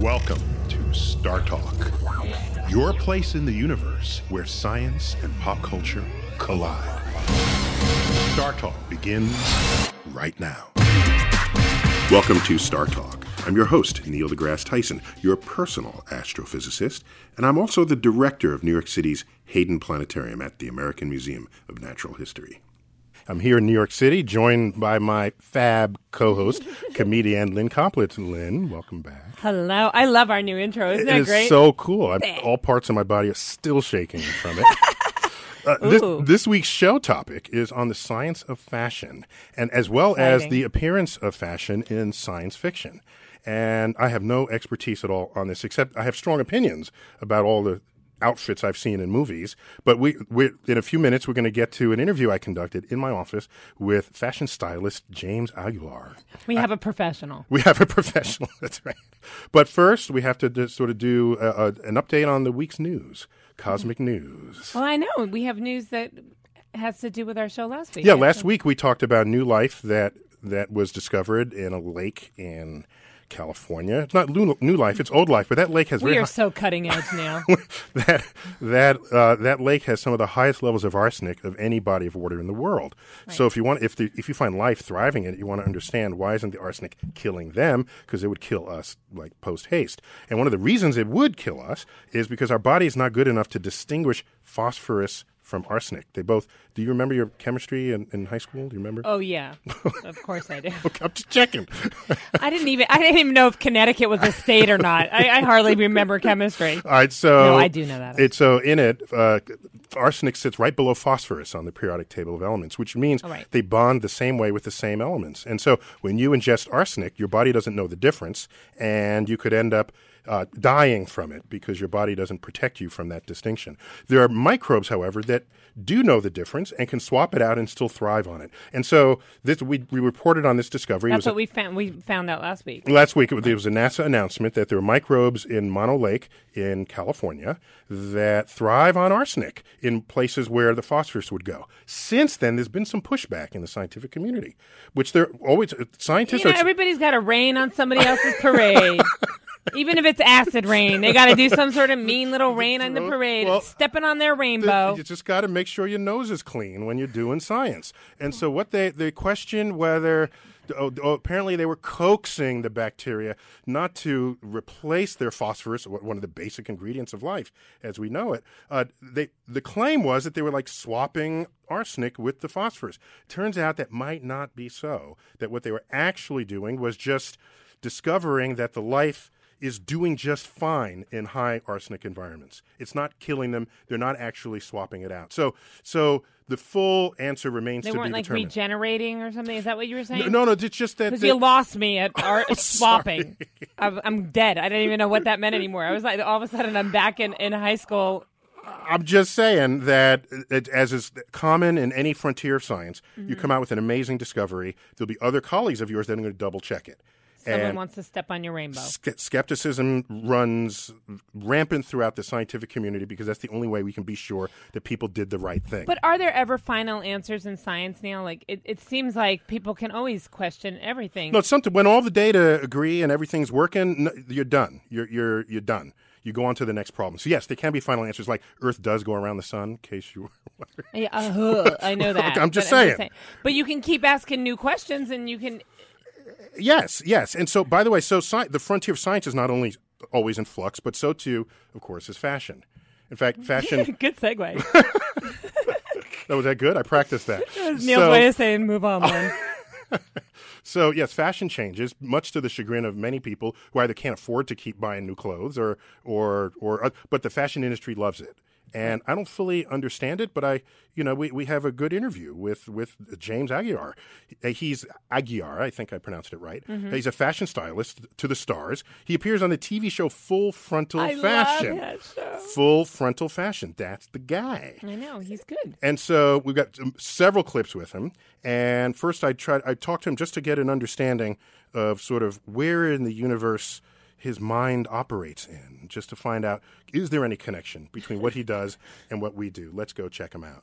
Welcome to Star Talk, your place in the universe where science and pop culture collide. Star Talk begins right now. Welcome to Star Talk. I'm your host, Neil deGrasse Tyson, your personal astrophysicist, and I'm also the director of New York City's Hayden Planetarium at the American Museum of Natural History. I'm here in New York City, joined by my fab co-host, comedian Lynn Koplitz. Lynn, welcome back. Hello. I love our new intro. Isn't It that is great? so cool. I'm, all parts of my body are still shaking from it. Uh, this, this week's show topic is on the science of fashion, and as well as the appearance of fashion in science fiction. And I have no expertise at all on this, except I have strong opinions about all the outfits I've seen in movies. But we, we in a few minutes, we're going to get to an interview I conducted in my office with fashion stylist James Aguiar. we have a professional. We have a professional. That's right. But first, we have to just sort of do uh, uh, an update on the week's news, cosmic news. Well, I know. We have news that has to do with our show last week. Yeah, last week we talked about new life that that was discovered in a lake in California. It's not new, life; it's old life. But that lake has We very are high- so cutting edge now. that that uh, that lake has some of the highest levels of arsenic of any body of water in the world. So if you want, if the, if you find life thriving in it, you want to understand why isn't the arsenic killing them? Because it would kill us like post haste. And one of the reasons it would kill us is because our body is not good enough to distinguish phosphorus from arsenic. They both. Do you remember your chemistry in, in high school? Do you remember? oh yeah, of course I do. Okay, I'm just checking. I didn't even. I didn't even know if Connecticut was a state or not. I, I hardly remember chemistry. All right, so No, I do know that. It's so in it, uh, arsenic sits right below phosphorus on the periodic table of elements, which means right. they bond the same way with the same elements. And so when you ingest arsenic, your body doesn't know the difference, and you could end up. Uh, dying from it because your body doesn't protect you from that distinction. There are microbes, however, that do know the difference and can swap it out and still thrive on it. And so this, we, we reported on this discovery. That's was a- what we found. We found out last week. Last week, it was- there was a NASA announcement that there are microbes in Mono Lake in California that thrive on arsenic in places where the phosphorus would go. Since then, there's been some pushback in the scientific community, which they're always scientists You know, are. everybody's got to rain on somebody else's parade. Even if it's acid rain, they got to do some sort of mean little rain on the parade, Well, stepping on their rainbow. You just got to make sure your nose is clean when you're doing science. And so, what they they question whether. Oh, oh, apparently, they were coaxing the bacteria not to replace their phosphorus, one one of the basic ingredients of life as we know it. Uh, they the claim was that they were like swapping arsenic with the phosphorus. Turns out that might not be so. That what they were actually doing was just discovering that the life is doing just fine in high arsenic environments. It's not killing them. They're not actually swapping it out. So, so the full answer remains to be determined. they to weren't be like determined. regenerating or something. Is that what you were saying? no, no, it's just that Because they- you lost me at art Oh, swapping. I'm, I'm dead. I didn't even know what that meant anymore. I was like, all of a sudden, I'm back in, in high school. I'm just saying that, it, as is common in any frontier of science, you Mm-hmm. come out with an amazing discovery. There'll be other colleagues of yours that are going to double check it. Someone And- wants to step on your rainbow. Skepticism runs rampant throughout the scientific community because that's the only way we can be sure that people did the right thing. But are there ever final answers in science, now? Like, it, it seems like people can always question everything. No, it's something when all the data agree and everything's working, you're done. You're you're you're done. You go on to the next problem. So yes, there can be final answers like Earth does go around the sun. In case you were wondering. Yeah, uh, I know that. I'm just but saying. But you can keep asking new questions, and you can. Yes, yes. And so, by the way, so sci- the frontier of science is not only always in flux, but so too, of course, is fashion. In fact, fashion. Good segue. that was that good. I practiced that. Neil's So- way of saying move on, man. So yes, fashion changes, much to the chagrin of many people who either can't afford to keep buying new clothes or or or. Uh, but the fashion industry loves it, and I don't fully understand it. But I, you know, we, we have a good interview with with James Aguiar. He's Aguiar, I think I pronounced it right. He's a fashion stylist to the stars. He appears on the TV show Full Frontal I love Fashion. that show. Full Frontal Fashion. That's the guy. I know he's good. And so we've got um, several clips with him. And first, I tried. I talked to him just to get an understanding of sort of where in the universe his mind operates in, just to find out is there any connection between what he does and what we do. Let's go check him out.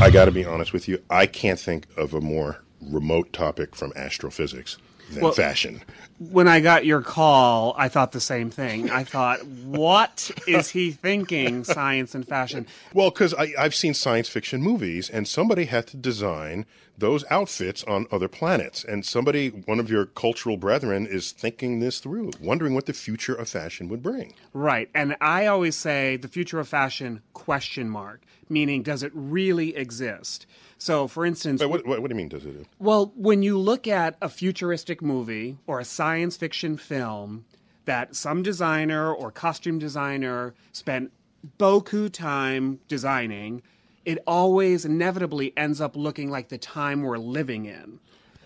I got to be honest with you. I can't think of a more remote topic from astrophysics than Well- fashion. When I got your call, I thought the same thing. I thought, what is he thinking? Science and fashion. Well, because I've seen science fiction movies, and somebody had to design those outfits on other planets. And somebody, one of your cultural brethren, is thinking this through, wondering what the future of fashion would bring. Right. And I always say the future of fashion question mark, meaning does it really exist? So, for instance, But what, what, what do you mean, does it? Do? Well, when you look at a futuristic movie or a science fiction film that some designer or costume designer spent boku time designing, it always inevitably ends up looking like the time we're living in.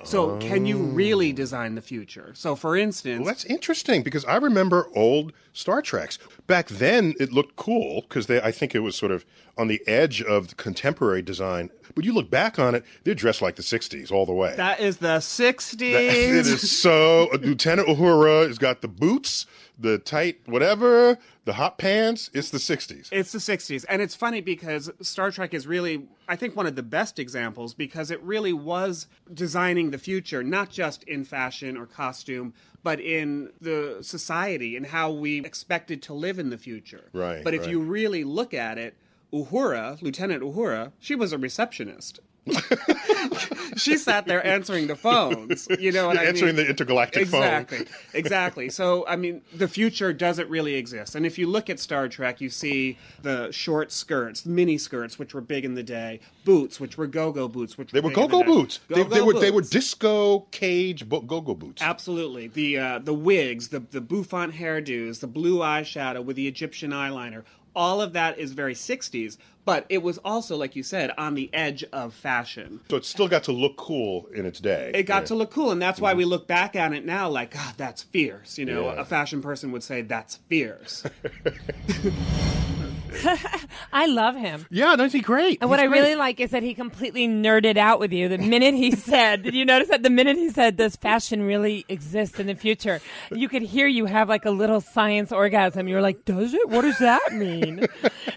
So, can you really oh. design the future? So, for instance, Well, that's interesting because I remember old Star Treks. Back then, it looked cool because I think it was sort of on the edge of contemporary design. But you look back on it, they're dressed like the 60s all the way. that is the 60s. it is so. Lieutenant Uhura has got the boots, the tight whatever, the hot pants. It's the 60s. It's the 60s. And it's funny because Star Trek is really, I think, one of the best examples because it really was designing the future, not just in fashion or costume, but in the society and how we expected to live in the future. Right, But if right. you really look at it, Uhura, Lieutenant Uhura, she was a receptionist. she sat there answering the phones. You know what I Answering mean? the intergalactic phone. exactly, exactly. So, I mean, the future doesn't really exist. And if you look at Star Trek, you see the short skirts, mini skirts, which were big in the day, boots, which were go-go boots, which They were big in the go-go boots. They, were they were disco cage go-go boots. Absolutely. The uh, the wigs, the the bouffant hairdos, the blue eyeshadow with the Egyptian eyeliner, all of that is very 60s, but it was also like you said on the edge of fashion. So it still got to look cool in its day. It got Yeah. to look cool, and that's why we mm-hmm. look back at it now like, God, that's fierce. You know, Yeah. a fashion person would say that's fierce. I love him. Yeah, no, he's great. And what He's I great. really like is that he completely nerded out with you the minute he said, did you notice that the minute he said, does fashion really exist in the future? You could hear you have like a little science orgasm. You were like, does it? What does that mean?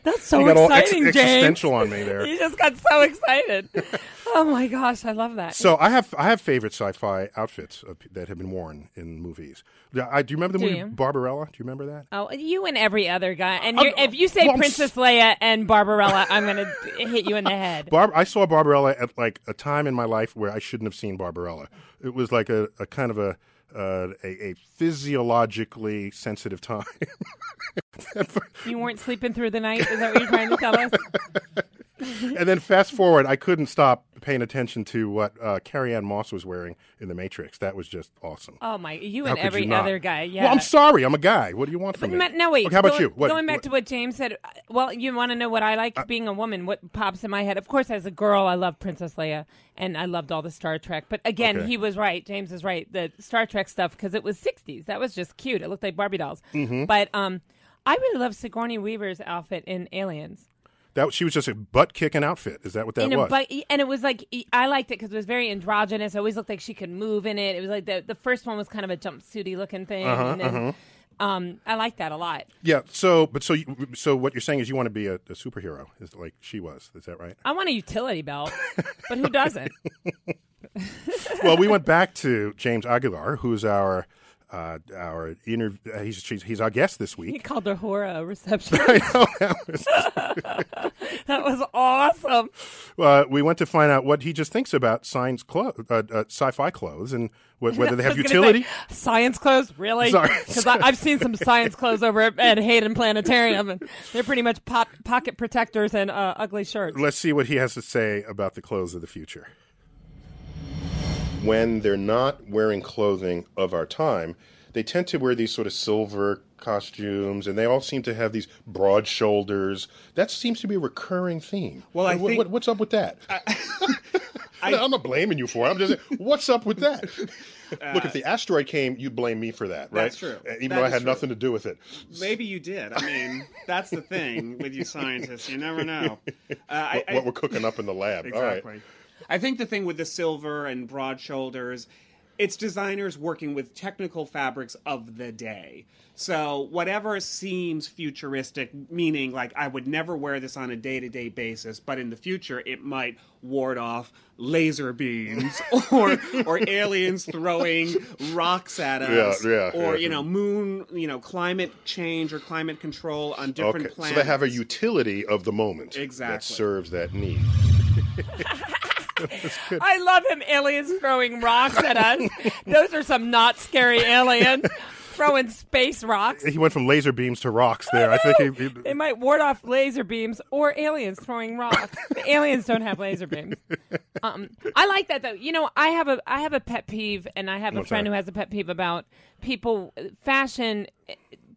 That's so He got all ex- exciting, James. existential on me there. You just got so excited. oh my gosh, I love that. So I have I have favorite sci-fi outfits of, that have been worn in movies. Yeah, I, do you remember the Do movie you? Barbarella? Do you remember that? Oh, you and every other guy. And you're, if you say well, I'm Princess Leia and Barbarella, I'm going to hit you in the head. Barb, I saw Barbarella at like a time in my life where I shouldn't have seen Barbarella. It was like a, a kind of a, uh, a a physiologically sensitive time. You weren't sleeping through the night? Is that what you're trying to tell us? and then fast forward, I couldn't stop paying attention to what uh, Carrie-Anne Moss was wearing in The Matrix. That was just awesome. Oh my! You How and every you other guy. Yeah. Well, I'm sorry. I'm a guy. What do you want from But me? no, wait. Okay, how about going, you? What- going back what- to what James said. uh, Well, you want to know what I like Uh, being a woman? What pops in my head? Of course, as a girl, I love Princess Leia, and I loved all the Star Trek. But again, Okay. he was right. James is right. The Star Trek stuff because it was '60s. That was just cute. It looked like Barbie dolls. Mm-hmm. But um, I really love Sigourney Weaver's outfit in Aliens. That she was just a butt kicking outfit. Is that what that in was? but and it was like I liked it because it was very androgynous. It always looked like she could move in it. It was like the the first one was kind of a jumpsuity looking thing, Uh-huh, and then um, I liked that a lot. yeah. So, but so you, so what you're saying is you want to be a, a superhero, is like she was. Is that right? I want a utility belt, but who doesn't? well, we went back to James Aguiar, who's our uh, our inter- uh, he's, he's our guest this week. He called her Uhura a reception. I know, that was- that was awesome. uh, we went to find out what he just thinks about science clothes, uh, uh, sci-fi clothes, and wh- whether they have utility. say, science clothes, really? Sorry. Because I've seen some science clothes over at, at Hayden Planetarium, and they're pretty much pop, pocket protectors and uh, ugly shirts. Let's see what he has to say about the clothes of the future. When they're not wearing clothing of our time, they tend to wear these sort of silver costumes, and they all seem to have these broad shoulders. That seems to be a recurring theme. Well, I What- think- what- what's up with that? I, am not blaming you for it. I'm just saying, what's up with that? Look, if the asteroid came, you'd blame me for that, right? That's true. Uh, Even That though I had true. nothing to do with it. Maybe you did. I mean, that's the thing with you scientists. You never know. Uh, I, What, what we're cooking up in the lab. All right. Exactly. I think the thing with the silver and broad shoulders, it's designers working with technical fabrics of the day. So whatever seems futuristic, meaning like I would never wear this on a day-to-day basis, but in the future it might ward off laser beams or or aliens throwing rocks at us, Yeah, yeah, or yeah. you know moon, you know climate change or climate control on different Okay, so they have a utility of the moment exactly. that serves that need. I love him. Aliens throwing rocks at us. Those are some not scary aliens throwing space rocks. He went from laser beams to rocks there. I think he, he- They might ward off laser beams or aliens throwing rocks. The aliens don't have laser beams. Um, I like that though. You know, I have a I have a pet peeve, and I have a What's friend that? who has a pet peeve about people fashion.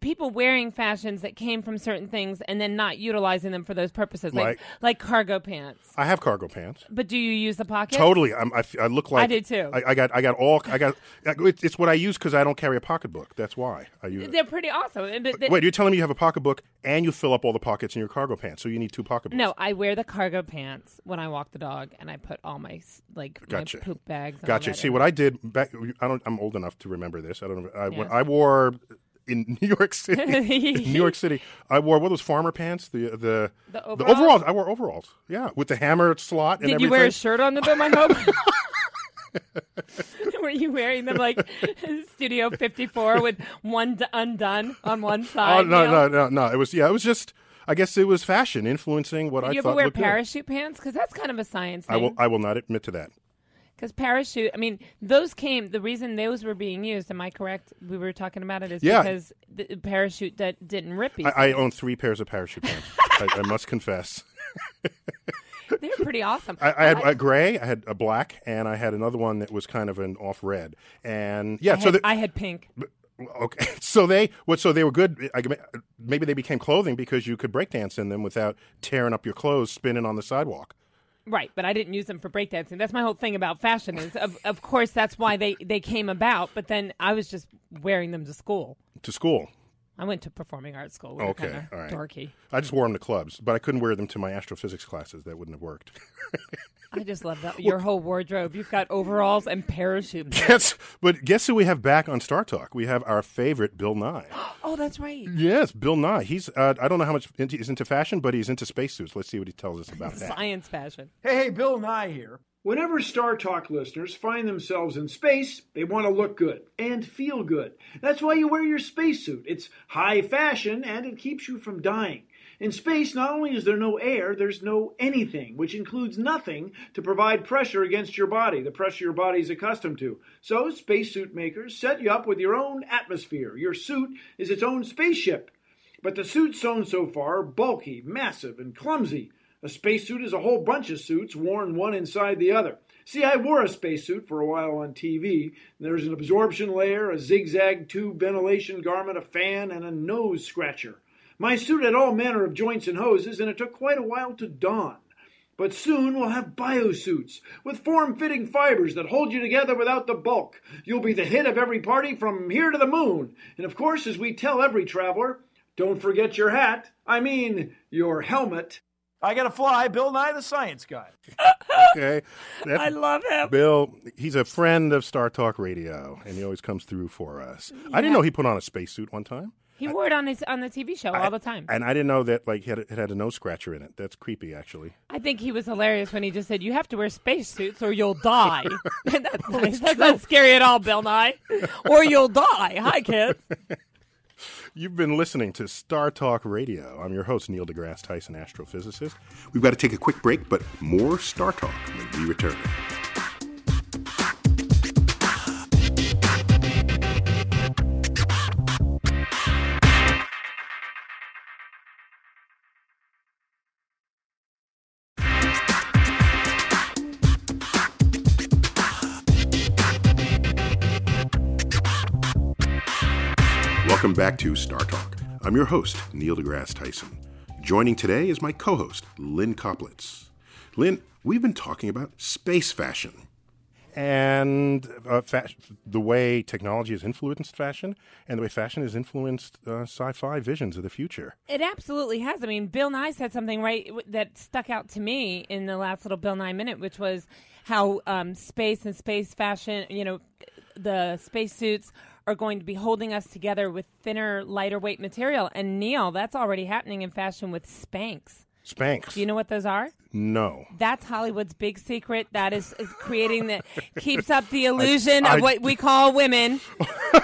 People wearing fashions that came from certain things and then not utilizing them for those purposes, like Like- like cargo pants. I have cargo pants. But do you use the pocket? Totally, I'm, I, f- I look like I did too. I, I got, I got all, I got. It's it's what I use because I don't carry a pocketbook. That's why I use. it. They're pretty awesome. But they- Wait, you're telling me you have a pocketbook and you fill up all the pockets in your cargo pants, so you need two pocketbooks? No, I wear the cargo pants when I walk the dog, and I put all my like Gotcha. my poop bags. Gotcha. See in what. I did back. I don't. I'm old enough to remember this. I don't. know. I, when I wore in New York City. New York City, I wore what those farmer pants. Uh, the the The overalls? overalls. I wore overalls. Yeah, with the hammer slot and Did everything. you wear a shirt under them? I hope. Were you wearing them like Studio 54 with one d- undone on one side? Oh no no no no! It was yeah. It was just. I guess it was fashion influencing what Did I you thought ever wear looked good. parachute pants? Because that's kind of a science I will. I will not admit to that. Because parachute, I mean, those came. The reason those were being used, am I correct? We were talking about it is Yeah. because the parachute that didn't rip. I. I own three pairs of parachute pants. I, I must confess. They're pretty awesome. I, I had a gray, I had a black, and I had another one that was kind of an off red. And yeah, I so had, the, I had pink. okay, so they what? So they were good. I, maybe they became clothing because you could breakdance in them without tearing up your clothes, spinning on the sidewalk. Right, but I didn't use them for breakdancing. That's my whole thing about fashion is of, of course that's why they, they came about, but then I was just wearing them to school. To school, I went to performing arts school. We Okay, all right. dorky. I just wore them to clubs, but I couldn't wear them to my astrophysics classes. That wouldn't have worked. I just love that your whole wardrobe. You've got overalls and parachute. pants. yes, but guess who we have back on Star Talk? We have our favorite Bill Nye. oh, that's right. yes, Bill Nye. He's uh, I don't know how much into, he's into fashion, but he's into spacesuits. Let's see what he tells us about that. Science fashion. Hey, hey, Bill Nye here. Whenever Star Talk listeners find themselves in space, they want to look good and feel good. That's why you wear your spacesuit. It's high fashion and it keeps you from dying. In space, not only is there no air, there's no anything, which includes nothing to provide pressure against your body, the pressure your body is accustomed to. So, spacesuit makers set you up with your own atmosphere. Your suit is its own spaceship. But the suits sewn so far are bulky, massive, and clumsy. A spacesuit is a whole bunch of suits worn one inside the other. See, I wore a spacesuit for a while on TV. There's an absorption layer, a zigzag tube ventilation garment, a fan, and a nose scratcher. My suit had all manner of joints and hoses, and it took quite a while to don. But soon we'll have biosuits with form fitting fibers that hold you together without the bulk. You'll be the hit of every party from here to the moon. And of course, as we tell every traveler, don't forget your hat. I mean, your helmet. I gotta fly, Bill Nye the Science Guy. Okay, That's I love him. Bill. He's a friend of Star Talk Radio, and he always comes through for us. I didn't know he put on a spacesuit one time. He wore it on his on the TV show all the time. And I didn't know that like it had, it had a nose scratcher in it. That's creepy, actually. I think he was hilarious when he just said, "You have to wear spacesuits or you'll die." that's nice. That's not scary at all, Bill Nye. Or you'll die. Hi, kids. You've been listening to Star Talk Radio. I'm your host, Neil deGrasse Tyson, astrophysicist. We've got to take a quick break, but more Star Talk when we return. Welcome back to Star Talk. I'm your host, Neil deGrasse Tyson. Joining today is my co host, Lynn Koplitz. Lynn, we've been talking about space fashion and uh, fa- the way technology has influenced fashion and the way fashion has influenced uh, sci fi visions of the future. It absolutely has. I mean, Bill Nye said something right w- that stuck out to me in the last little Bill Nye minute, which was how um, space and space fashion, you know, the spacesuits are going to be holding us together with thinner, lighter weight material. And Neil, that's already happening in fashion with Spanx. Spanx. Do you know what those are? no. That's Hollywood's big secret. That is, is creating the keeps up the illusion I- of what we call women,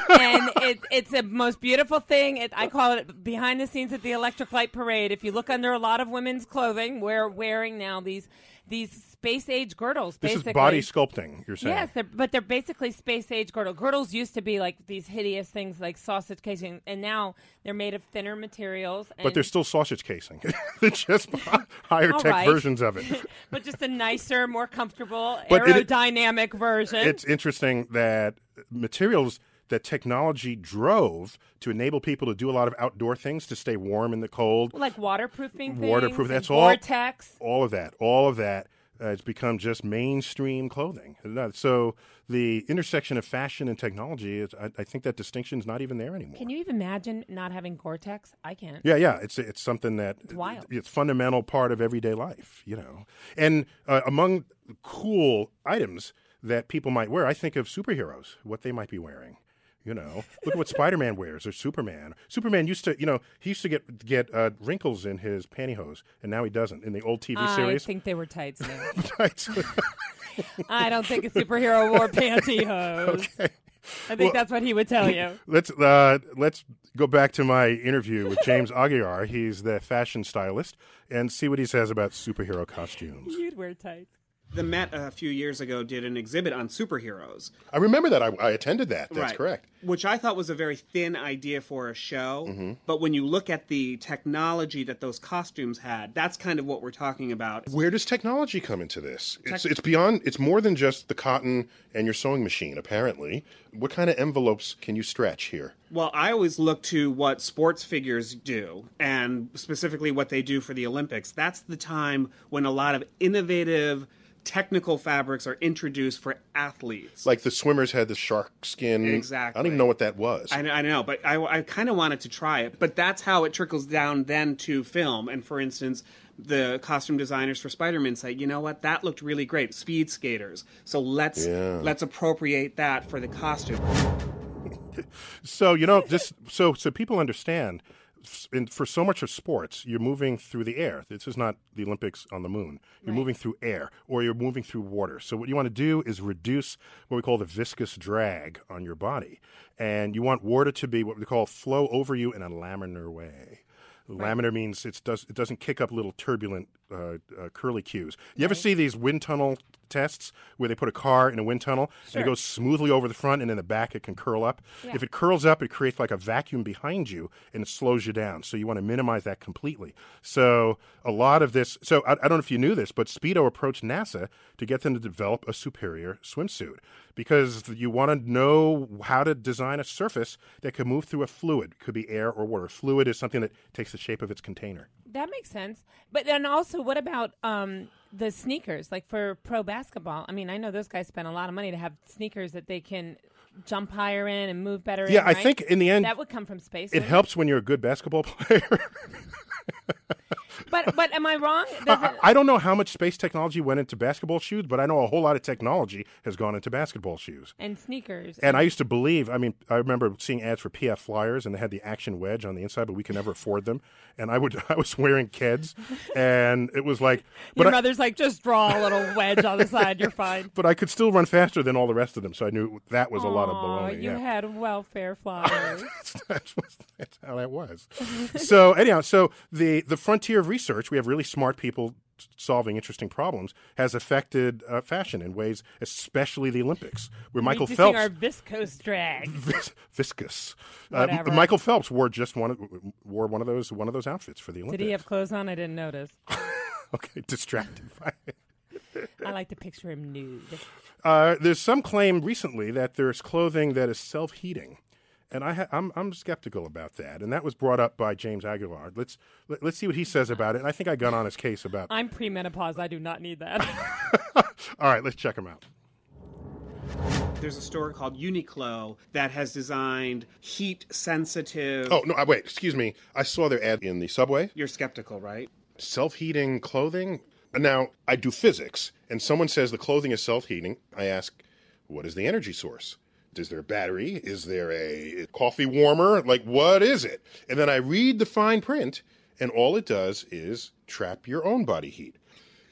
and it, it's the most beautiful thing. It, I call it behind the scenes at the Electric Light Parade. If you look under a lot of women's clothing, we're wearing now these these space age girdles. This basically. is body sculpting, you're saying. Yes, they're, but they're basically space age girdle. Girdles used to be like these hideous things like sausage casing, and now they're made of thinner materials. And, But they're still sausage casing. they're just higher tech right. versions of it. but just a nicer, more comfortable, But it- aerodynamic version. it's interesting that materials that technology drove to enable people to do a lot of outdoor things to stay warm in the cold, like waterproofing waterproof. That's all. Gore-Tex. All of that. All of that. Uh, it's become just mainstream clothing. So the intersection of fashion and technology is, I, I think that distinction is not even there anymore. Can you even imagine not having Gore-Tex? I can't. Yeah, yeah, it's it's something that it's wild. It's fundamental part of everyday life, you know. And uh, among cool items that people might wear, I think of superheroes, what they might be wearing. You know, look at what Spider-Man wears or Superman. Superman used to, you know, he used to get get uh, wrinkles in his pantyhose, and now he doesn't in the old TV I series. I think they were tights. Right. I don't think a superhero wore pantyhose. Okay. I think that's what he would tell you. let's uh, let's go back to my interview with James Aguiar. He's the fashion stylist, and see what he says about superhero costumes. You'd wear tights. The Met a few years ago did an exhibit on superheroes. I remember that. I, I attended that. That's Right. correct. Which I thought was a very thin idea for a show. Mm-hmm. But when you look at the technology that those costumes had, that's kind of what we're talking about. Where does technology come into this? It's, it's beyond, it's more than just the cotton and your sewing machine, apparently. What kind of envelopes can you stretch here? Well, I always look to what sports figures do, and specifically what they do for the Olympics. That's the time when a lot of innovative technical fabrics are introduced for athletes. Like the swimmers had the shark skin. Exactly. I don't even know what that was. I, I know, but I, I kind of wanted to try it. But that's how it trickles down then to film. And for instance, the costume designers for Spider-Man say, you know what, that looked really great. Speed skaters. So let's Yeah. let's appropriate that for the costume. So you know, just so so people understand, s- in, for so much of sports, you're moving through the air. This is not the Olympics on the moon. You're moving through air, or you're moving through water. So what you want to do is reduce what we call the viscous drag on your body, and you want water to be what we call flow over you in a laminar way. Laminar means it's does it doesn't kick up little turbulent uh, uh, curly cues. You ever see these wind tunnel tests where they put a car in a wind tunnel and it goes smoothly over the front and in the back it can curl up? If it curls up, it creates like a vacuum behind you and it slows you down. So you want to minimize that completely. So a lot of this. So I, I don't know if you knew this, but Speedo approached NASA to get them to develop a superior swimsuit because you want to know how to design a surface that can move through a fluid. Could be air or water. Fluid is something that takes the shape of its container. That makes sense. But then also, what about um, the sneakers? Like for pro basketball, I mean, I know those guys spend a lot of money to have sneakers that they can jump higher in and move better. Yeah, in, I right? think in the end, that would come from space. it wouldn't helps when you're a good basketball player. But but am I wrong? I, I don't know how much space technology went into basketball shoes, but I know a whole lot of technology has gone into basketball shoes. and sneakers. And I used to believe, I mean, I remember seeing ads for PF Flyers and they had the action wedge on the inside, but we could never afford them. And I would, I was wearing Keds and it was like, but Your I, mother's like, just draw a little wedge on the side. You're fine. but I could still run faster than all the rest of them. So I knew that was a lot of baloney. You yeah. had welfare flyers. that's, what- that's how that was. so anyhow, so the the frontier of research, we have really smart people solving interesting problems, has affected uh, fashion in ways, especially the Olympics, where Michael Phelps. our viscose drag. Vis- viscous. Uh, Michael Phelps wore just one of, wore one of those one of those outfits for the Olympics. Did he have clothes on? I didn't notice. okay, distracted by it. I like to picture him nude. Uh, there's some claim recently that there's clothing that is self-heating, and I ha- I'm I'm skeptical about that. And that was brought up by James Aguiar. Let's let, let's see what he says about it. And I think I got on his case about. I'm premenopause. I do not need that. All right, let's check him out. There's a store called Uniqlo that has designed heat sensitive. Oh no! I, wait, excuse me. I saw their ad in the subway. You're skeptical, right? Self-heating clothing. Now I do physics, and someone says the clothing is self-heating. I ask, what is the energy source? Is there a battery? Is there a coffee warmer? Like, what is it? And then I read the fine print, and all it does is trap your own body heat.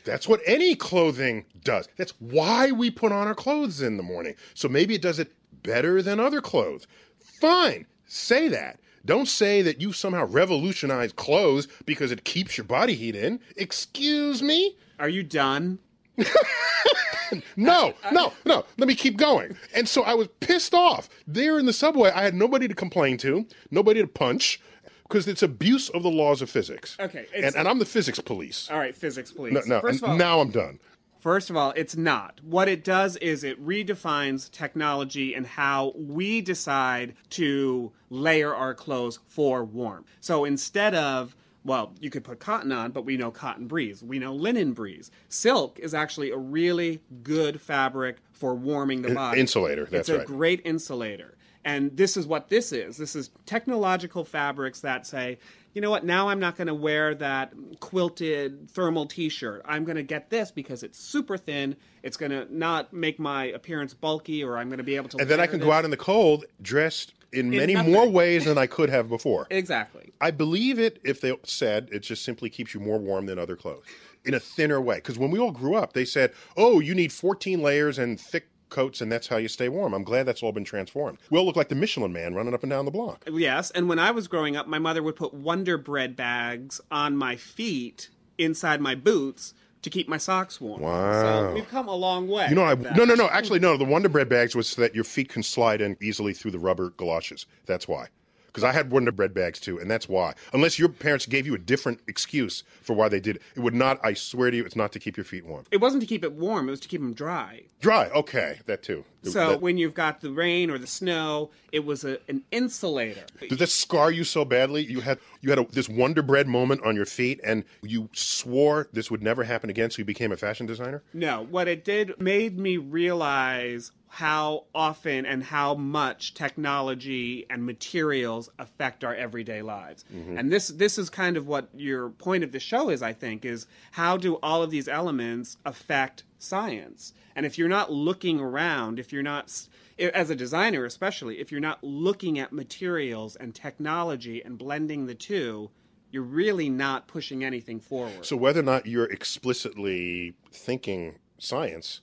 That's what any clothing does. That's why we put on our clothes in the morning. So maybe it does it better than other clothes. Fine, say that. Don't say that you somehow revolutionized clothes because it keeps your body heat in. Excuse me? Are you done? No, no, no. Let me keep going. And so I was pissed off. There in the subway, I had nobody to complain to, nobody to punch, because it's abuse of the laws of physics. Okay, And, and I'm the physics police. All right, physics, please. No, no, First of all, now I'm done. First of all, it's not. What it does is it redefines technology and how we decide to layer our clothes for warmth. So instead of well, you could put cotton on, but we know cotton breeze. We know linen breeze. Silk is actually a really good fabric for warming the body. insulator, that's right. it's a right. great insulator. And this is what this is. This is technological fabrics that say, you know what, now I'm not going to wear that quilted thermal t shirt. I'm going to get this because it's super thin. It's going to not make my appearance bulky, or I'm going to be able to. And then I can this. go out in the cold dressed in many nothing. more ways than I could have before. Exactly. I believe it if they said it just simply keeps you more warm than other clothes in a thinner way. Because when we all grew up, they said, oh, you need 14 layers and thick coats, and that's how you stay warm. I'm glad that's all been transformed. We all look like the Michelin man running up and down the block. Yes, and when I was growing up, my mother would put Wonder Bread bags on my feet inside my boots to keep my socks warm. Wow. So we've come a long way. You know, I, no, no, no. Actually, no. The Wonder Bread bags was so that your feet can slide in easily through the rubber galoshes. That's why. Because I had Wonder Bread bags too, and that's why. Unless your parents gave you a different excuse for why they did it, it would not. I swear to you, it's not to keep your feet warm. It wasn't to keep it warm; it was to keep them dry. Dry. Okay, that too. So That- when you've got the rain or the snow, it was a, an insulator. Did this scar you so badly? You had you had a, this Wonder Bread moment on your feet, and you swore this would never happen again. So you became a fashion designer. No, what it did made me realize how often and how much technology and materials affect our everyday lives. Mm-hmm. And this this is kind of what your point of the show is, I think, is how do all of these elements affect science? And if you're not looking around, if you're not as a designer especially, if you're not looking at materials and technology and blending the two, you're really not pushing anything forward. So whether or not you're explicitly thinking science,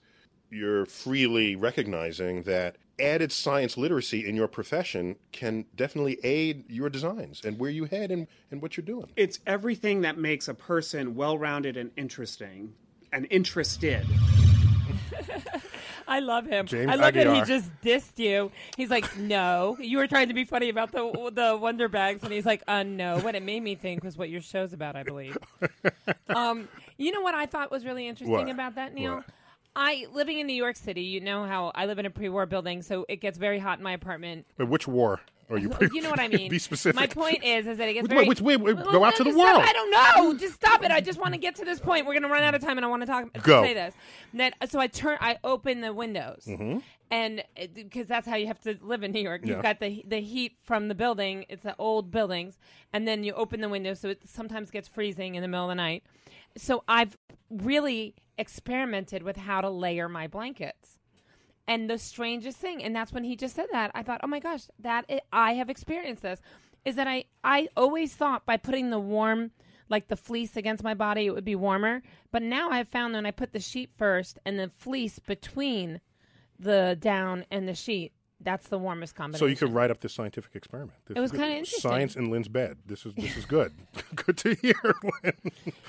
you're freely recognizing that added science literacy in your profession can definitely aid your designs and where you head and, and what you're doing. it's everything that makes a person well-rounded and interesting and interested. I love him. James I love that he just dissed you. He's like, no. You were trying to be funny about the the Wonder Bags, and he's like, uh, no. What it made me think was what your show's about, I believe. um, you know what I thought was really interesting What? about that, Neil? What? I living in New York City. You know how I live in a pre-war building, so it gets very hot in my apartment. But which war are you? Pre- You know what I mean? Be specific. My point is, is that it gets Which very. which way- wait, Well, go out no, to the just stop. world. I don't know. Just stop it. I just want to get to this point. We're going to run out of time, and I want to talk. Go. Say this. That so I turn. I open the windows, Mm-hmm. and because that's how you have to live in New York. You've got the the heat from the building. It's the old buildings, and then you open the windows, so it sometimes gets freezing in the middle of the night. So I've really experimented with how to layer my blankets. And the strangest thing, and that's when he just said that, I thought, oh my gosh, that i I have experienced this, is that I I always thought by putting the warm, like the fleece against my body, it would be warmer. But now I've found that when I put the sheet first and the fleece between the down and the sheet, that's the warmest combination. so you could write up this scientific experiment. This It was kinda interesting. Science in Lynn's bed. This is this is good. good to hear, Lynn.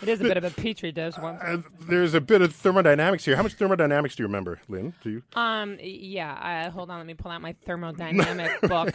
It is a bit of a petri dish. Once. Uh, there's a bit of thermodynamics here. How much thermodynamics do you remember, Lynn? Do you? Um, yeah. Uh, hold on, let me pull out my thermodynamic book.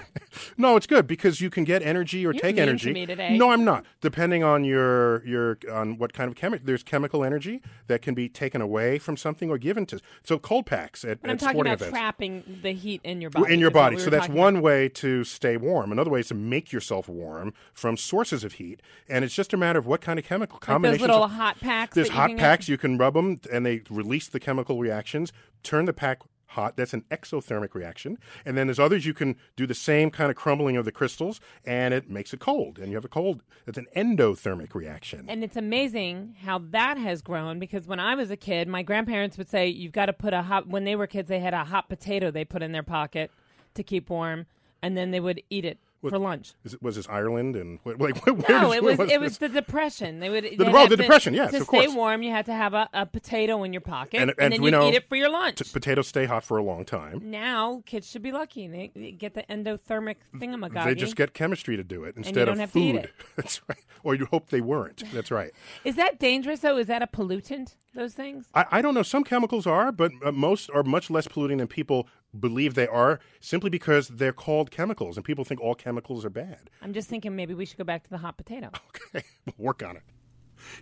No, it's good because you can get energy or You're take mean to energy. me today. No, I'm not. Depending on your your on what kind of chemical, there's chemical energy that can be taken away from something or given to. So cold packs at, But at I'm talking about events. trapping the heat in your body. In your body. so that's one way to stay warm. Another way is to make yourself warm from sources of heat, and it's just a matter of what kind of chemical Like those little of- hot packs. There's hot get- packs. You can rub them, and they release the chemical reactions. Turn the pack hot. That's an exothermic reaction. And then there's others you can do the same kind of crumbling of the crystals, and it makes it cold. And you have a cold. That's an endothermic reaction. And it's amazing how that has grown because when I was a kid, my grandparents would say, You've got to put a hot, when they were kids, they had a hot potato they put in their pocket to keep warm, and then they would eat it for lunch. Is it, was this Ireland and like where No, did- it was, it was this? the depression. They would The- oh, the to- Depression, yes, To stay warm, you had to have a, a potato in your pocket, And- and, and then you know eat it for your lunch. T- potatoes stay hot for a long time. now kids should be lucky. They, they get the endothermic thingamagoggy. They just get chemistry to do it instead of have to eat food. That's right. Or you hope they weren't. That's right. Is that dangerous though? Is that a pollutant? Those things? I, I don't know. Some chemicals are, but uh, most are much less polluting than people believe they are, simply because they're called chemicals, and people think all chemicals are bad. I'm just thinking maybe we should go back to the hot potato. Okay, we'll work on it.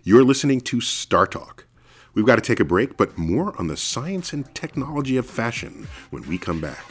You're listening to Star Talk. We've got to take a break, but more on the science and technology of fashion when we come back.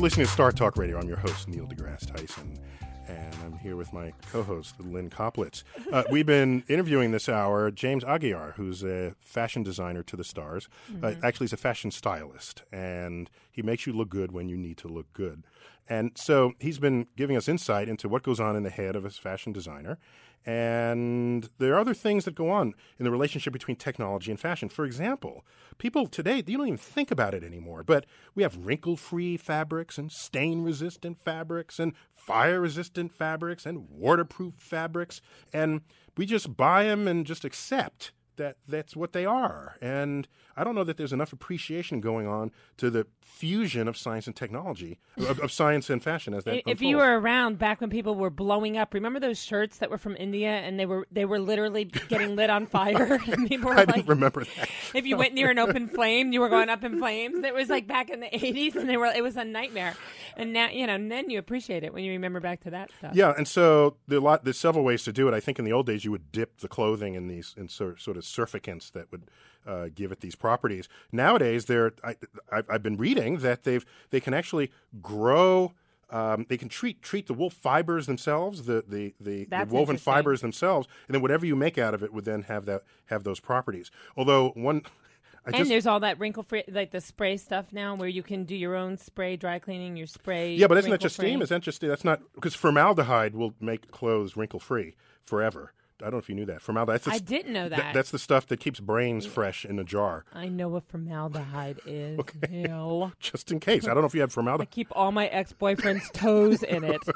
You're listening to Star Talk Radio. I'm your host, Neil deGrasse Tyson, and I'm here with my co host, Lynn Koplitz. Uh, we've been interviewing this hour James Aguiar, who's a fashion designer to the stars. Uh, actually, he's a fashion stylist, and he makes you look good when you need to look good. And so he's been giving us insight into what goes on in the head of a fashion designer. And there are other things that go on in the relationship between technology and fashion. For example, people today, you don't even think about it anymore, but we have wrinkle free fabrics and stain resistant fabrics and fire resistant fabrics and waterproof fabrics. And we just buy them and just accept that that's what they are. And I don't know that there's enough appreciation going on to the fusion of science and technology, of, of science and fashion as that if you were around back when people were blowing up, remember those shirts that were from India and they were they were literally getting lit on fire? people I like, didn't remember that. if you went near an open flame, you were going up in flames. It was like back in the eighties, and they were it was a nightmare. And now you know, and then you appreciate it when you remember back to that stuff. Yeah, and so there are lot, there's several ways to do it. I think in the old days you would dip the clothing in these in sort, sort of surfactants that would uh, give it these properties. Nowadays, they're I, I've, I've been reading that they've they can actually grow. Um, they can treat treat the wool fibers themselves, the the the, the woven fibers themselves, and then whatever you make out of it would then have that have those properties. Although one, I And just there's all that wrinkle free, like the spray stuff now, where you can do your own spray dry cleaning, your spray. yeah, but isn't that just wrinkle-free. steam? Is that just that's not because formaldehyde will make clothes wrinkle free forever. I don't know if you knew that. Formaldehyde. That's I didn't know Th- that. that's the stuff that keeps brains fresh in a jar, I know what formaldehyde is. okay. Neil. just in case. I don't know if you have formaldehyde. I keep all my ex-boyfriend's toes in it.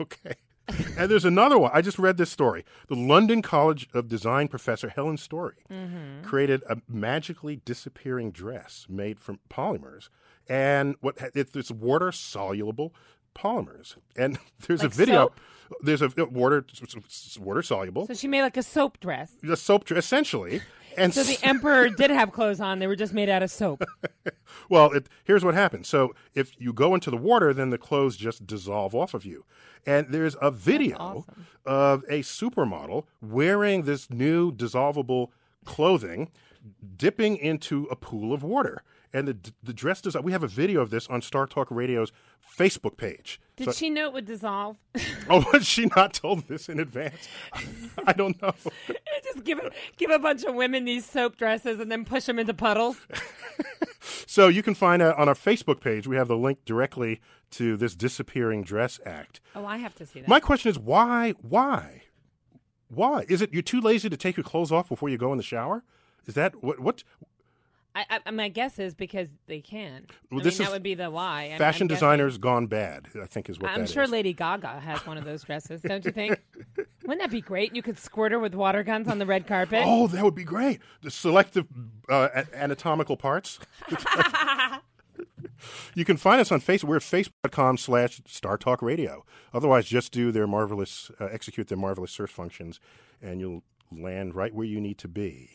Okay. And there's another one. I just read this story. The London College of Design professor Helen Storey Mm-hmm. created a magically disappearing dress made from polymers, and what it's, it's water soluble polymers. And there's Like a video. soap? There's a water water soluble. So she made like a soap dress. The soap dress, essentially. And So the emperor did have clothes on; they were just made out of soap. Well, it, here's what happens. So if you go into the water, then the clothes just dissolve off of you. And there's a video awesome. of a supermodel wearing this new dissolvable clothing, dipping into a pool of water. And the the dress does. We have a video of this on Star Talk Radio's Facebook page. Did So- she know it would dissolve? Oh, was she not told this in advance? I don't know. just give a, give a bunch of women these soap dresses and then push them into puddles. So you can find out on our Facebook page. We have the link directly to this disappearing dress act. Oh, I have to see that. My question is why? Why? Why? Is it you're too lazy to take your clothes off before you go in the shower? Is that what? What? I, I, my guess is because they can. Well, I this mean, that would be the why. I'm- fashion I'm guessing. designers gone bad? I think is what I'm sure is. Lady Gaga has one of those dresses, don't you think? Wouldn't that be great? You could squirt her with water guns on the red carpet. Oh, that would be great. The selective uh, anatomical parts. you can find us on Facebook. We're at facebook.com slash Star Talk Radio. Otherwise, just do their marvelous, uh, execute their marvelous search functions, and you'll land right where you need to be.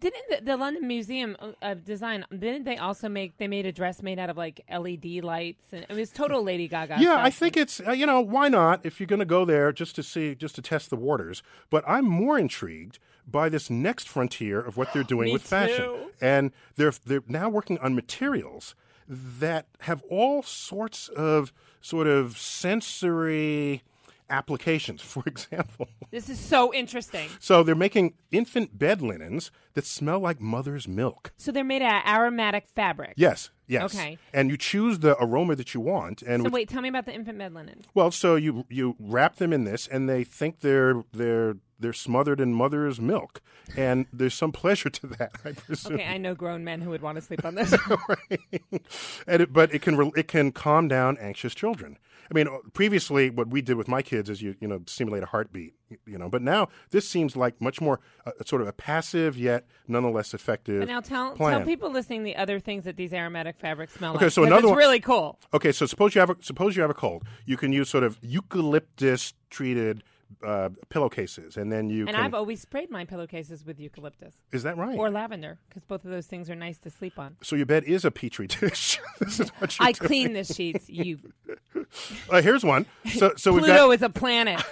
Didn't the, the London Museum of Design? Didn't they also make? They made a dress made out of like LED lights, and it was total Lady Gaga. Yeah. I think it's uh, you know why not if you're going to go there just to see just to test the waters. But I'm more intrigued by this next frontier of what they're doing with fashion, and they're they're now working on materials that have all sorts of sort of sensory applications. For example, This is so interesting. so they're making infant bed linens that smell like mother's milk. So they're made out of aromatic fabric. Yes, yes. Okay. And you choose the aroma that you want, and So with- wait, tell me about the infant bed linens. well, so you you wrap them in this, and they think they're they're they're smothered in mother's milk, and there's some pleasure to that, I presume. Okay, I know grown men who would want to sleep on this. and it, but it can re- it can calm down anxious children. I mean, previously what we did with my kids is you you know simulate a heartbeat, you know, but now this seems like much more uh, sort of a passive yet nonetheless effective. But now tell plan. tell people listening the other things that these aromatic fabrics smell Okay, like. so another it's one- really cool. Okay, so suppose you have a, suppose you have a cold, you can use sort of eucalyptus treated uh, pillowcases, and then you And can. I've always sprayed my pillowcases with eucalyptus is that right? or lavender because both of those things are nice to sleep on. so your bed is a petri dish. this is what I doing. clean the sheets. You Uh, here's one. So so Pluto got. is a planet.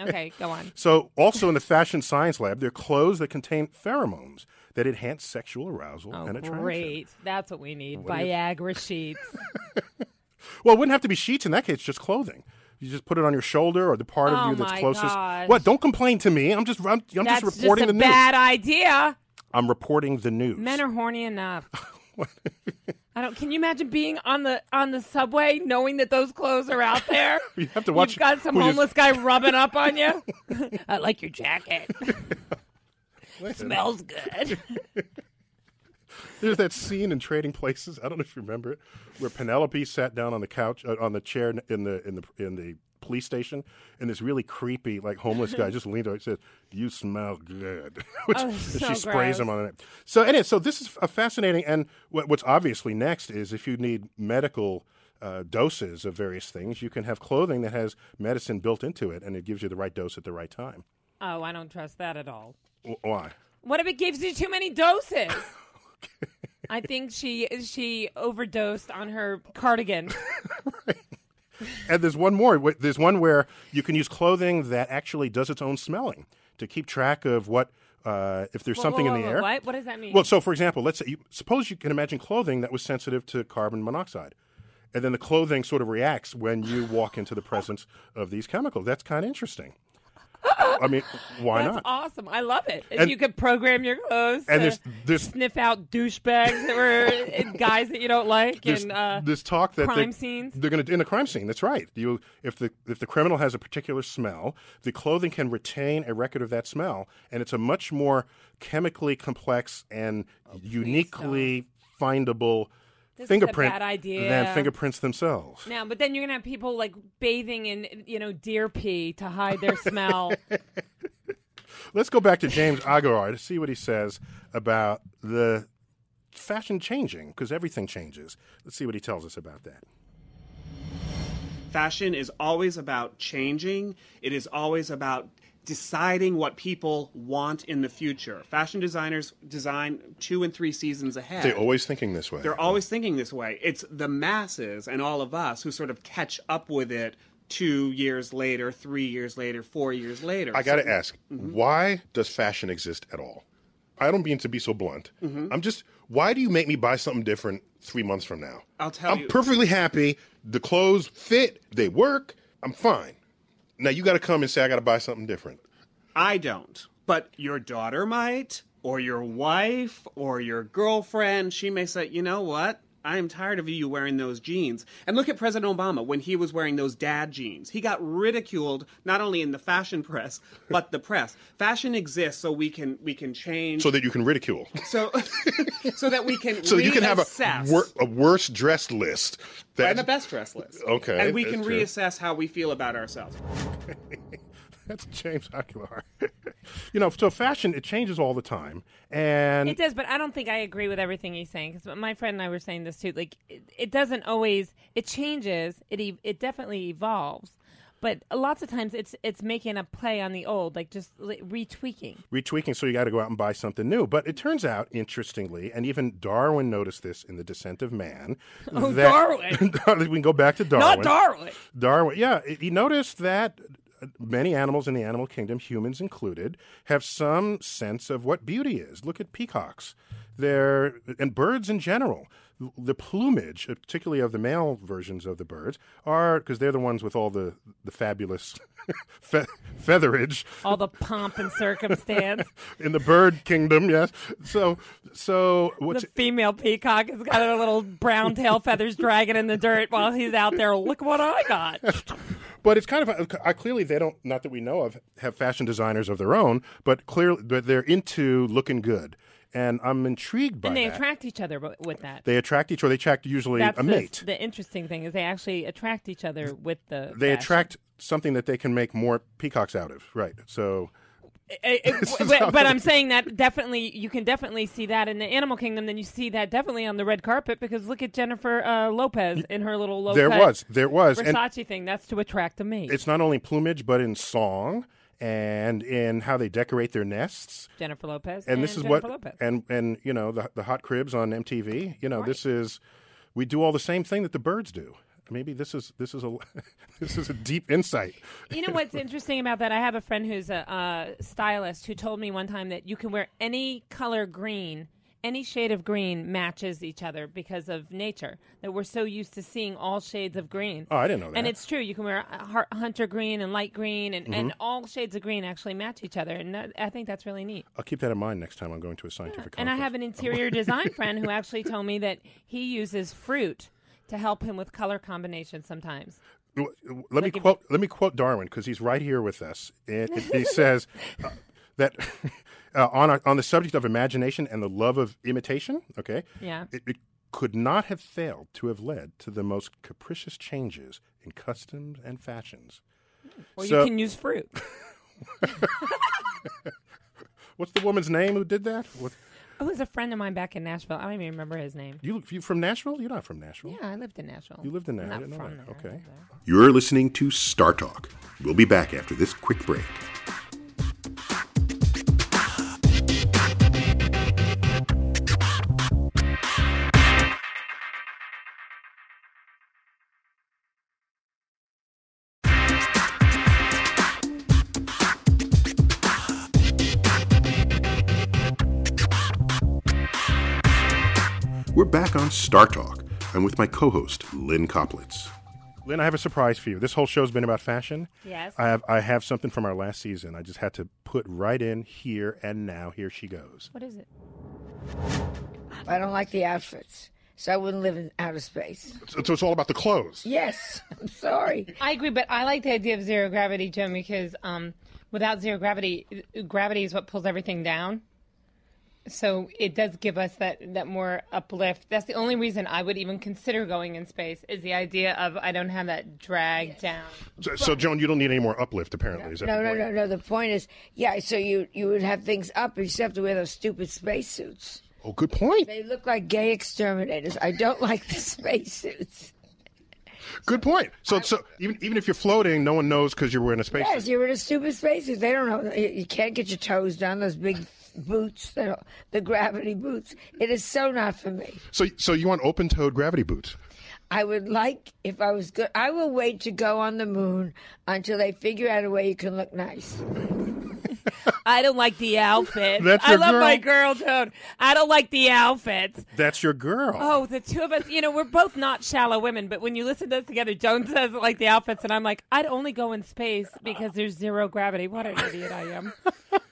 Okay, go on. So, also in the fashion science lab, there are clothes that contain pheromones that enhance sexual arousal Oh, and attraction. great. That's what we need. What Viagra sheets. Well, it wouldn't have to be sheets in that case, just clothing. You just put it on your shoulder or the part Oh of you oh that's my closest. gosh. What? Don't complain to me. I'm just I'm, I'm That's just reporting just a the news. bad idea. I'm reporting the news. Men are horny enough. I don't. Can you imagine being on the on the subway knowing that those clothes are out there? You have to watch You've got some homeless guy rubbing up on you. I like your jacket. Smells good. There's that scene in Trading Places. I don't know if you remember it, where Penelope sat down on the couch uh, on the chair in the in the in the police station, and this really creepy like homeless guy just leaned over and said, "You smell good," which Oh, so she sprays gross. him on it. So anyway, so this is a fascinating. And what, what's obviously next is if you need medical. Uh, doses of various things, you can have clothing that has medicine built into it, and it gives you the right dose at the right time. Oh, I don't trust that at all. W- why? What if it gives you too many doses? I think she she overdosed on her cardigan. And there's one more. There's one where you can use clothing that actually does its own smelling to keep track of what uh, if there's Whoa, something whoa, in the whoa, air. What? What does that mean? Well, so for example, let's say you, suppose you can imagine clothing that was sensitive to carbon monoxide, and then the clothing sort of reacts when you walk into the presence of these chemicals. That's kind of interesting. I mean, why That's not? awesome. I love it. If And- you could program your clothes And to there's- there's- sniff out douchebags that were guys that you don't like There's and uh, this talk that crime they, scenes. They're going to in a crime scene. That's right. You if the if the criminal has a particular smell, the clothing can retain a record of that smell, and it's a much more chemically complex and uniquely findable This is a fingerprint bad idea. than fingerprints themselves. Now, but then you're gonna have people like bathing in you know deer pee to hide their smell. Let's go back to James Aguiar to see what he says about the fashion changing because everything changes. Let's see what he tells us about that. Fashion is always about changing. It is always about deciding what people want in the future. Fashion designers design two and three seasons ahead. They're always thinking this way. They're always thinking this way. It's the masses and all of us who sort of catch up with it two years later, three years later, four years later. I got to So- ask, mm-hmm. why does fashion exist at all? I don't mean to be so blunt. Mm-hmm. I'm just, why do you make me buy something different three months from now? I'll tell you. I'm perfectly happy. The clothes fit, they work. I'm fine. Now you got to come and say I got to buy something different. I don't. But your daughter might, or your wife, or your girlfriend. She may say, you know what? I am tired of you wearing those jeans. And look at President Obama when he was wearing those dad jeans. He got ridiculed not only in the fashion press, but the press. Fashion exists so we can we can change So that you can ridicule. so so that we can so you can have a, wor- a worse dressed list. and a best dress list. Okay, And we can true. reassess how we feel about ourselves. That's James Aguiar. you know, so fashion it changes all the time, and It does, but I don't think I agree with everything he's saying. Because my friend and I were saying this too. Like, it, it doesn't always. It changes. It e- it definitely evolves, but lots of times it's it's making a play on the old, like just like, retweaking. retweaking, so you got to go out and buy something new. But it turns out, interestingly, and even Darwin noticed this in The Descent of Man. Oh, that- Darwin. we can go back to Darwin. Not Darwin. Darwin, yeah, he noticed that many animals in the animal kingdom, humans included, have some sense of what beauty is. Look at peacocks. They're, and birds in general. The plumage, particularly of the male versions of the birds, are because they're the ones with all the the fabulous fe- featherage All the pomp and circumstance. in the bird kingdom. Yes. So, so what's the female peacock has got her little brown tail feathers dragging in the dirt while he's out there. Look what I got. But it's kind of uh, clearly they don't, not that we know of, have fashion designers of their own, but clearly, but they're into looking good, and I'm intrigued by And they that. attract each other wi- with that. they attract each other. They attract usually That's a the, mate. the interesting thing is they actually attract each other with the. they fashion. attract something that they can make more peacocks out of. Right. So Eh, eh, This but, but I'm saying that definitely you can definitely see that in the animal kingdom. Then you see that definitely on the red carpet because look at Jennifer uh, Lopez in her little low there was, there was, and Versace thing. That's to attract a mate. it's not only plumage, but in song and in how they decorate their nests. Jennifer Lopez. and this is Jennifer what Lopez. and and you know the the hot cribs on MTV. You know this is we do all the same thing that the birds do. Maybe this is this is a this is a deep insight. You know what's interesting about that? I have a friend who's a uh, stylist who told me one time that you can wear any color green, any shade of green matches each other because of nature. That we're so used to seeing all shades of green. Oh, I didn't know that. And it's true. You can wear hunter green and light green, and, and Mm-hmm. all shades of green actually match each other. And that, I think that's really neat. I'll keep that in mind next time I'm going to a scientific And I have an interior design friend who actually told me that he uses fruit to help him with color combinations sometimes. Let me Like quote. Let me quote Darwin because he's right here with us. It- he says uh, that uh, on our, on the subject of imagination and the love of imitation. Okay. Yeah. It, it could not have failed to have led to the most capricious changes in customs and fashions. Well, So- you can use fruit. What's the woman's name who did that? What, It was a friend of mine back in Nashville. I don't even remember his name. you you from Nashville? You're not from Nashville. Yeah, I lived in Nashville. You lived in there. Not I didn't know from there. Okay. I lived there. You're listening to Star Talk. We'll be back after this quick break. On Star Talk. I'm with my co host, Lynn Koplitz. Lynn, I have a surprise for you. This whole show's been about fashion. Yes. I have I have something from our last season. I just had to put right in here and now. Here she goes. What is it? I don't like the outfits, so I wouldn't live in outer space. So, so it's all about the clothes. Yes, I'm sorry. I agree, but I like the idea of zero gravity, Joe, because um, without zero gravity, gravity is what pulls everything down. So it does give us that, that more uplift. That's the only reason I would even consider going in space is the idea of I don't have that drag down. So, so, Joan, you don't need any more uplift, apparently. Is that No, no, no, no. The point is, yeah. So you you would have things up, you still have to wear those stupid spacesuits. Oh, good point. They look like gay exterminators. I don't like the spacesuits. Good point. So, so Even even if you're floating, no one knows because you're wearing a spacesuit. Yes, you're in a stupid spacesuit. They don't know. You you can't get your toes down. Those big boots, the, the gravity boots. It is so not for me. so, so you want open-toed gravity boots? I would like, if I was good, I will wait to go on the moon until they figure out a way you can look nice. I don't like the outfits. That's I your love my girl? girl tone. I don't like the outfits. That's your girl. Oh, the two of us, you know, we're both not shallow women, but when you listen to us together, Joan says like the outfits, and I'm like, I'd only go in space because there's zero gravity. What an idiot I am.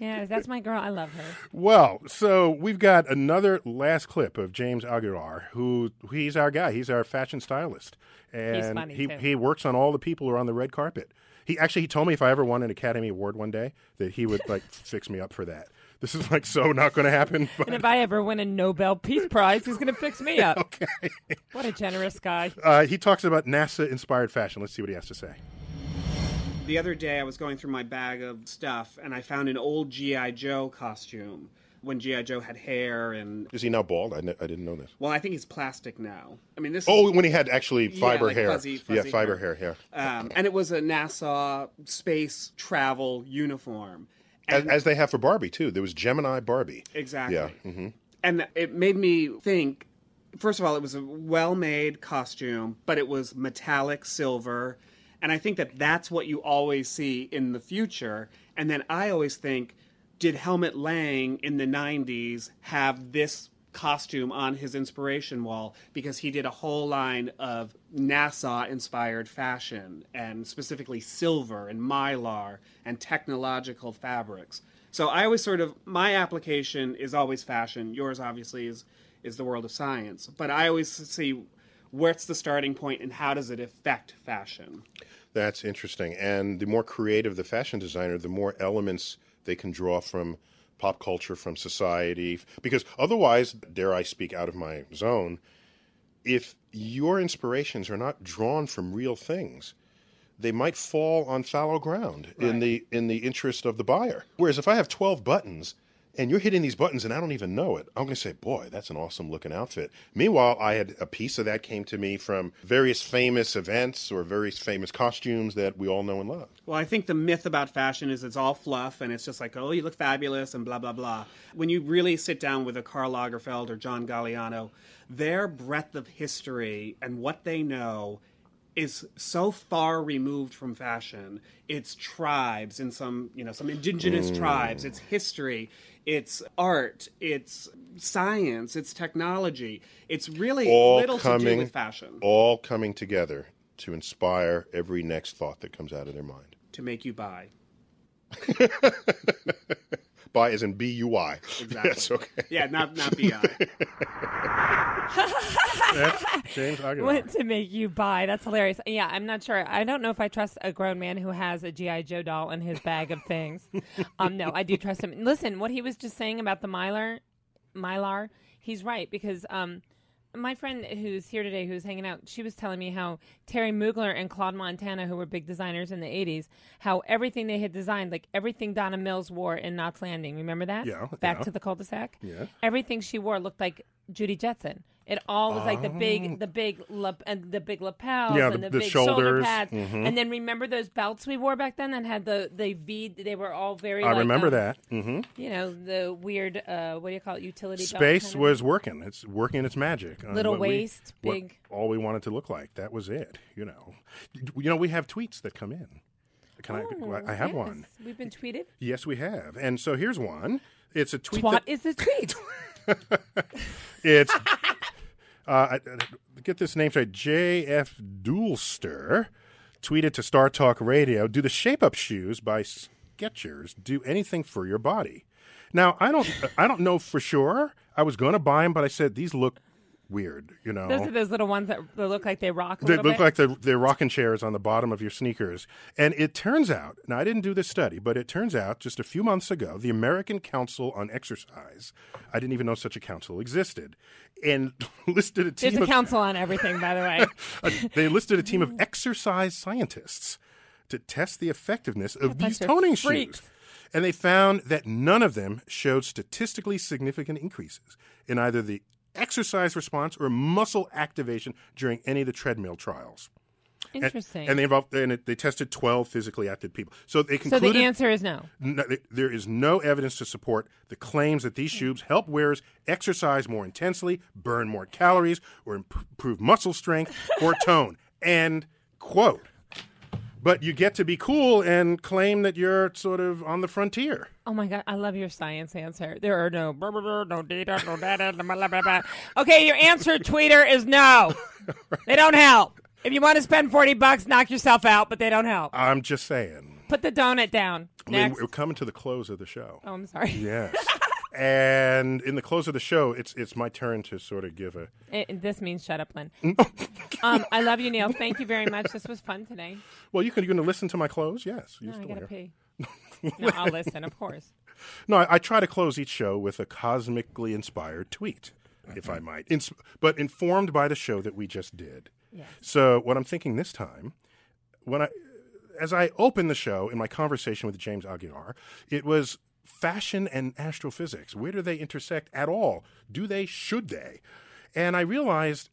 yeah, that's my girl. I love her. Well, so we've got another last clip of James Aguiar, who he's our guy. He's our fashion stylist, and funny, he too. he works on all the people who are on the red carpet. He actually he told me if I ever won an Academy Award one day that he would like fix me up for that. This is like so not going to happen. But And if I ever win a Nobel Peace Prize, he's going to fix me up. okay. What a generous guy. Uh, he talks about NASA inspired fashion. Let's see what he has to say. The other day, I was going through my bag of stuff and I found an old G.I. Joe costume when G.I. Joe had hair and. Is he now bald? I, n- I didn't know this. Well, I think he's plastic now. I mean, this. Oh, when he had actually fiber Yeah, like hair. fuzzy- fuzzy yeah, fiber hair. hair. Yeah. Um, and it was a NASA space travel uniform. As, as they have for Barbie too. There was Gemini Barbie. Exactly. Yeah. hmm and it made me think first of all it was a well-made costume but it was metallic silver And I think that that's what you always see in the future. And then I always think, did Helmut Lang in the 90s have this costume on his inspiration wall because he did a whole line of NASA inspired fashion and specifically silver and mylar and technological fabrics. So I always sort of my application is always fashion. Yours obviously is is the world of science. But I always see what's the starting point and how does it affect fashion. That's interesting. And the more creative the fashion designer, the more elements they can draw from pop culture, from society. Because otherwise, dare I speak out of my zone, if your inspirations are not drawn from real things, they might fall on fallow ground in the in the interest of the buyer. Whereas if I have 12 buttons and you're hitting these buttons and I don't even know it, I'm going to say, boy, that's an awesome looking outfit. Meanwhile, I had a piece of that came to me from various famous events or various famous costumes that we all know and love. Well, I think the myth about fashion is it's all fluff and it's just like, oh, you look fabulous and blah, blah, blah. When you really sit down with a Karl Lagerfeld or John Galliano, their breadth of history and what they know is so far removed from fashion. It's tribes and some, you know, some indigenous mm. tribes. It's history. It's art. It's science. It's technology. It's really All little to do coming, with fashion all coming together to inspire every next thought that comes out of their mind. to make you buy. Buy as in B U I. Exactly. Yes, okay. Yeah, not not bi. That's James Aguiar. What to make you buy? That's hilarious. Yeah, I'm not sure. I don't know if I trust a grown man who has a GI Joe doll in his bag of things. um, no, I do trust him. Listen, what he was just saying about the mylar, mylar, he's right because um, my friend who's here today, who's hanging out, she was telling me how Terry Mugler and Claude Montana, who were big designers in the '80s, how everything they had designed, like everything Donna Mills wore in Knots Landing, remember that? Yeah, Back yeah. to the cul-de-sac. Yeah. Everything she wore looked like Judy Jetson. It all was like the big, the big, lap, and the big lapels Oh. Yeah, and the- the, the big shoulder shoulders. pads. Mhm. And then remember those belts we wore back then that had the the V. They were all very. I like, remember um, that. hmm You know the weird. Uh, what do you call it? Utility. belt Space kind of? was working. It's working its magic. on Little what we- waist, what big- all we wanted to look like. That was it. You know. You know, we have tweets that come in. Can Oh, I? I have yes. one. We've been tweeted. Yes, we have. And so here's one. It's a tweet. Twat that- is the tweet. It's uh, get this name straight. J.F. Doolster tweeted to Star Talk Radio: "Do the Shape Up shoes by Skechers do anything for your body?" Now I don't. I don't know for sure. I was going to buy them, but I said these look weird. You know, Those are those little ones that, look like they rock. A they look bit. like they're, they're rocking chairs on the bottom of your sneakers. And it turns out, now I didn't do this study, but it turns out just a few months ago, the American Council on Exercise, I didn't even know such a council existed, and listed a team There's a of, council on everything, by the way. they listed a team of exercise scientists to test the effectiveness of these toning freaks. shoes. And they found that none of them showed statistically significant increases in either the exercise response or muscle activation during any of the treadmill trials. And- Interesting. And, they involved, and it, they tested 12 physically active people. So they concluded. so the answer is no. no, there is no evidence to support the claims that these hmm. shoes help wearers exercise more intensely, burn more calories, or improve muscle strength or tone. And quote. But you get to be cool and claim that you're sort of on the frontier. Oh my god, I love your science answer. There are no blah, blah, blah, no data, no data, blah, blah, blah, blah. Okay, your answer, tweeter, is no. They don't help. If you want to spend forty bucks, knock yourself out, but they don't help. I'm just saying. Put the donut down. I mean, Next. we're coming to the close of the show. oh, I'm sorry. Yes. and in the close of the show, it's it's my turn to sort of give a It- this means shut up, Lynn. um, I love you, Neil. Thank you very much. This was fun today. well. You can you going to listen to my close? Yes. You No, I gotta pee. no, I'll listen, of course. No, I, I try to close each show with a cosmically inspired tweet, if I might, Ins- but informed by the show that we just did. Yes. So, what I'm thinking this time, when I, as I opened the show in my conversation with James Aguiar, it was fashion and astrophysics. Where do they intersect at all? Do they? Should they? And I realized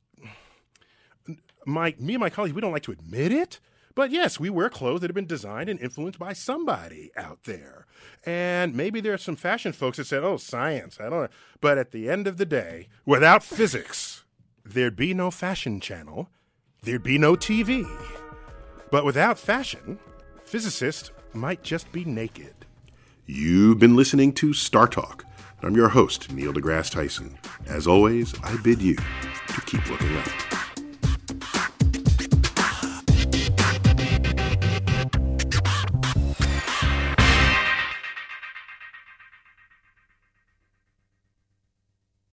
my me and my colleagues we don't like to admit it but yes we wear clothes that have been designed and influenced by somebody out there and maybe there are some fashion folks that said oh science i don't know but at the end of the day without physics there'd be no fashion channel there'd be no tv But without fashion, physicists might just be naked. You've been listening to Star Talk. I'm your host, Neil deGrasse Tyson. As always, I bid you to keep looking up.